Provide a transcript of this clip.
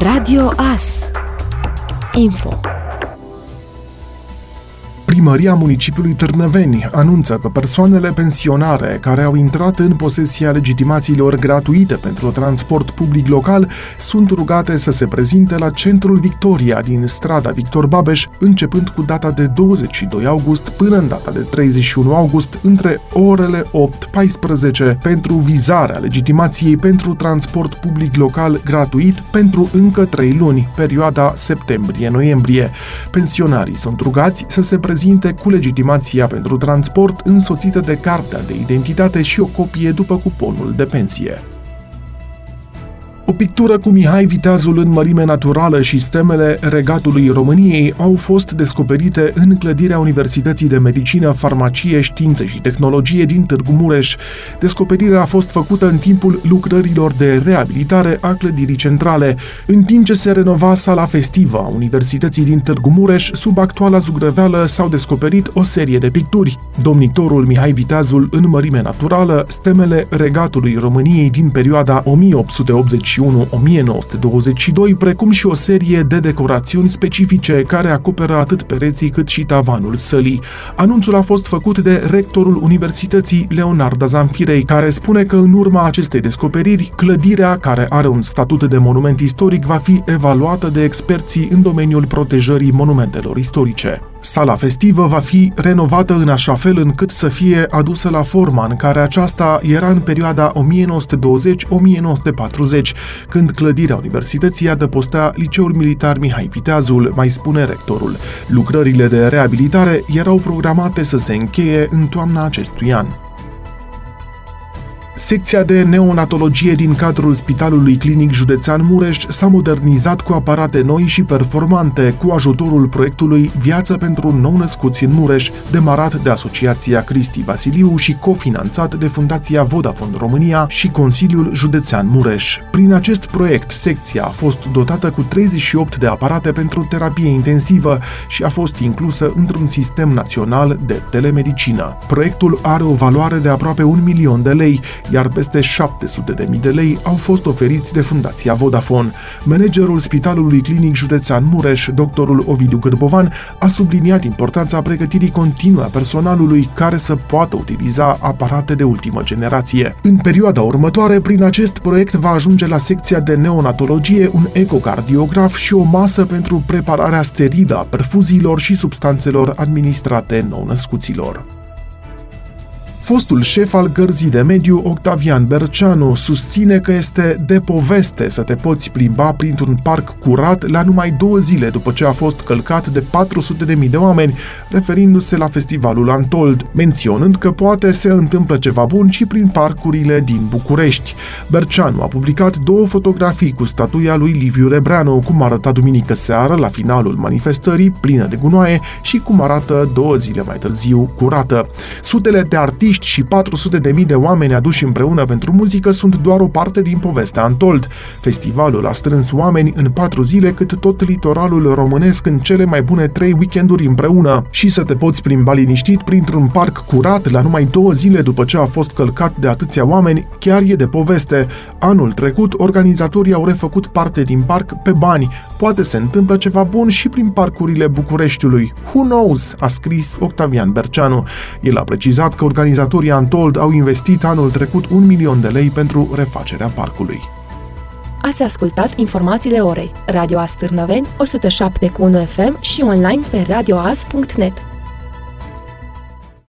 Radio AS Info Primăria municipiului Târnăveni anunță că persoanele pensionare care au intrat în posesia legitimațiilor gratuite pentru transport public local sunt rugate să se prezinte la Centrul Victoria din strada Victor Babeș, începând cu data de 22 august până în data de 31 august, între orele 8-14, pentru vizarea legitimației pentru transport public local gratuit pentru încă 3 luni, perioada septembrie-noiembrie. Pensionarii sunt rugați să se prezinte prezinte cu legitimația pentru transport însoțită de cartea de identitate și o copie după cuponul de pensie. O pictură cu Mihai Viteazul în mărime naturală și stemele regatului României au fost descoperite în clădirea Universității de Medicină, Farmacie, Științe și Tehnologie din Târgu Mureș. Descoperirea a fost făcută în timpul lucrărilor de reabilitare a clădirii centrale, în timp ce se renova sala festivă a Universității din Târgu Mureș, sub actuala zugrăveală s-au descoperit o serie de picturi. Domnitorul Mihai Viteazul în mărime naturală, stemele regatului României din perioada 1880 1922 precum și o serie de decorațiuni specifice care acoperă atât pereții cât și tavanul sălii. Anunțul a fost făcut de rectorul Universității Leonarda Zamfirei, care spune că în urma acestei descoperiri, clădirea, care are un statut de monument istoric, va fi evaluată de experții în domeniul protejării monumentelor istorice. Sala festivă va fi renovată în așa fel încât să fie adusă la forma în care aceasta era în perioada 1920-1940, când clădirea universității adăpostea Liceul Militar Mihai Viteazul, mai spune rectorul. Lucrările de reabilitare erau programate să se încheie în toamna acestui an. Secția de neonatologie din cadrul Spitalului Clinic Județean Mureș s-a modernizat cu aparate noi și performante cu ajutorul proiectului Viață pentru nou-născuți în Mureș, demarat de Asociația Cristi Vasiliu și cofinanțat de Fundația Vodafone România și Consiliul Județean Mureș. Prin acest proiect, secția a fost dotată cu 38 de aparate pentru terapie intensivă și a fost inclusă într-un sistem național de telemedicină. Proiectul are o valoare de aproape un milion de lei, iar peste 700 de mii de lei au fost oferiți de Fundația Vodafone. Managerul Spitalului Clinic Județean Mureș, doctorul Ovidiu Gârbovan, a subliniat importanța pregătirii continue a personalului care să poată utiliza aparate de ultimă generație. În perioada următoare, prin acest proiect va ajunge la secția de neonatologie un ecocardiograf și o masă pentru prepararea sterilă a perfuziilor și substanțelor administrate nou-născuților. Fostul șef al gărzii de mediu, Octavian Berceanu, susține că este de poveste să te poți plimba printr-un parc curat la numai două zile după ce a fost călcat de 400.000 de oameni, referindu-se la festivalul Antold, menționând că poate se întâmplă ceva bun și prin parcurile din București. Berceanu a publicat două fotografii cu statuia lui Liviu Rebreanu, cum arăta duminică seară la finalul manifestării, plină de gunoaie, și cum arată două zile mai târziu, curată. Sutele de artiști artiști și 400 de mii de oameni aduși împreună pentru muzică sunt doar o parte din povestea Antold. Festivalul a strâns oameni în patru zile cât tot litoralul românesc în cele mai bune trei weekenduri împreună și să te poți plimba liniștit printr-un parc curat la numai două zile după ce a fost călcat de atâția oameni, chiar e de poveste. Anul trecut, organizatorii au refăcut parte din parc pe bani. Poate se întâmplă ceva bun și prin parcurile Bucureștiului. Who knows? a scris Octavian Berceanu. El a precizat că organizatorii Organizatorii Antold au investit anul trecut un milion de lei pentru refacerea parcului. Ați ascultat informațiile orei. Radio Astârnăveni, 107.1 FM și online pe radioas.net.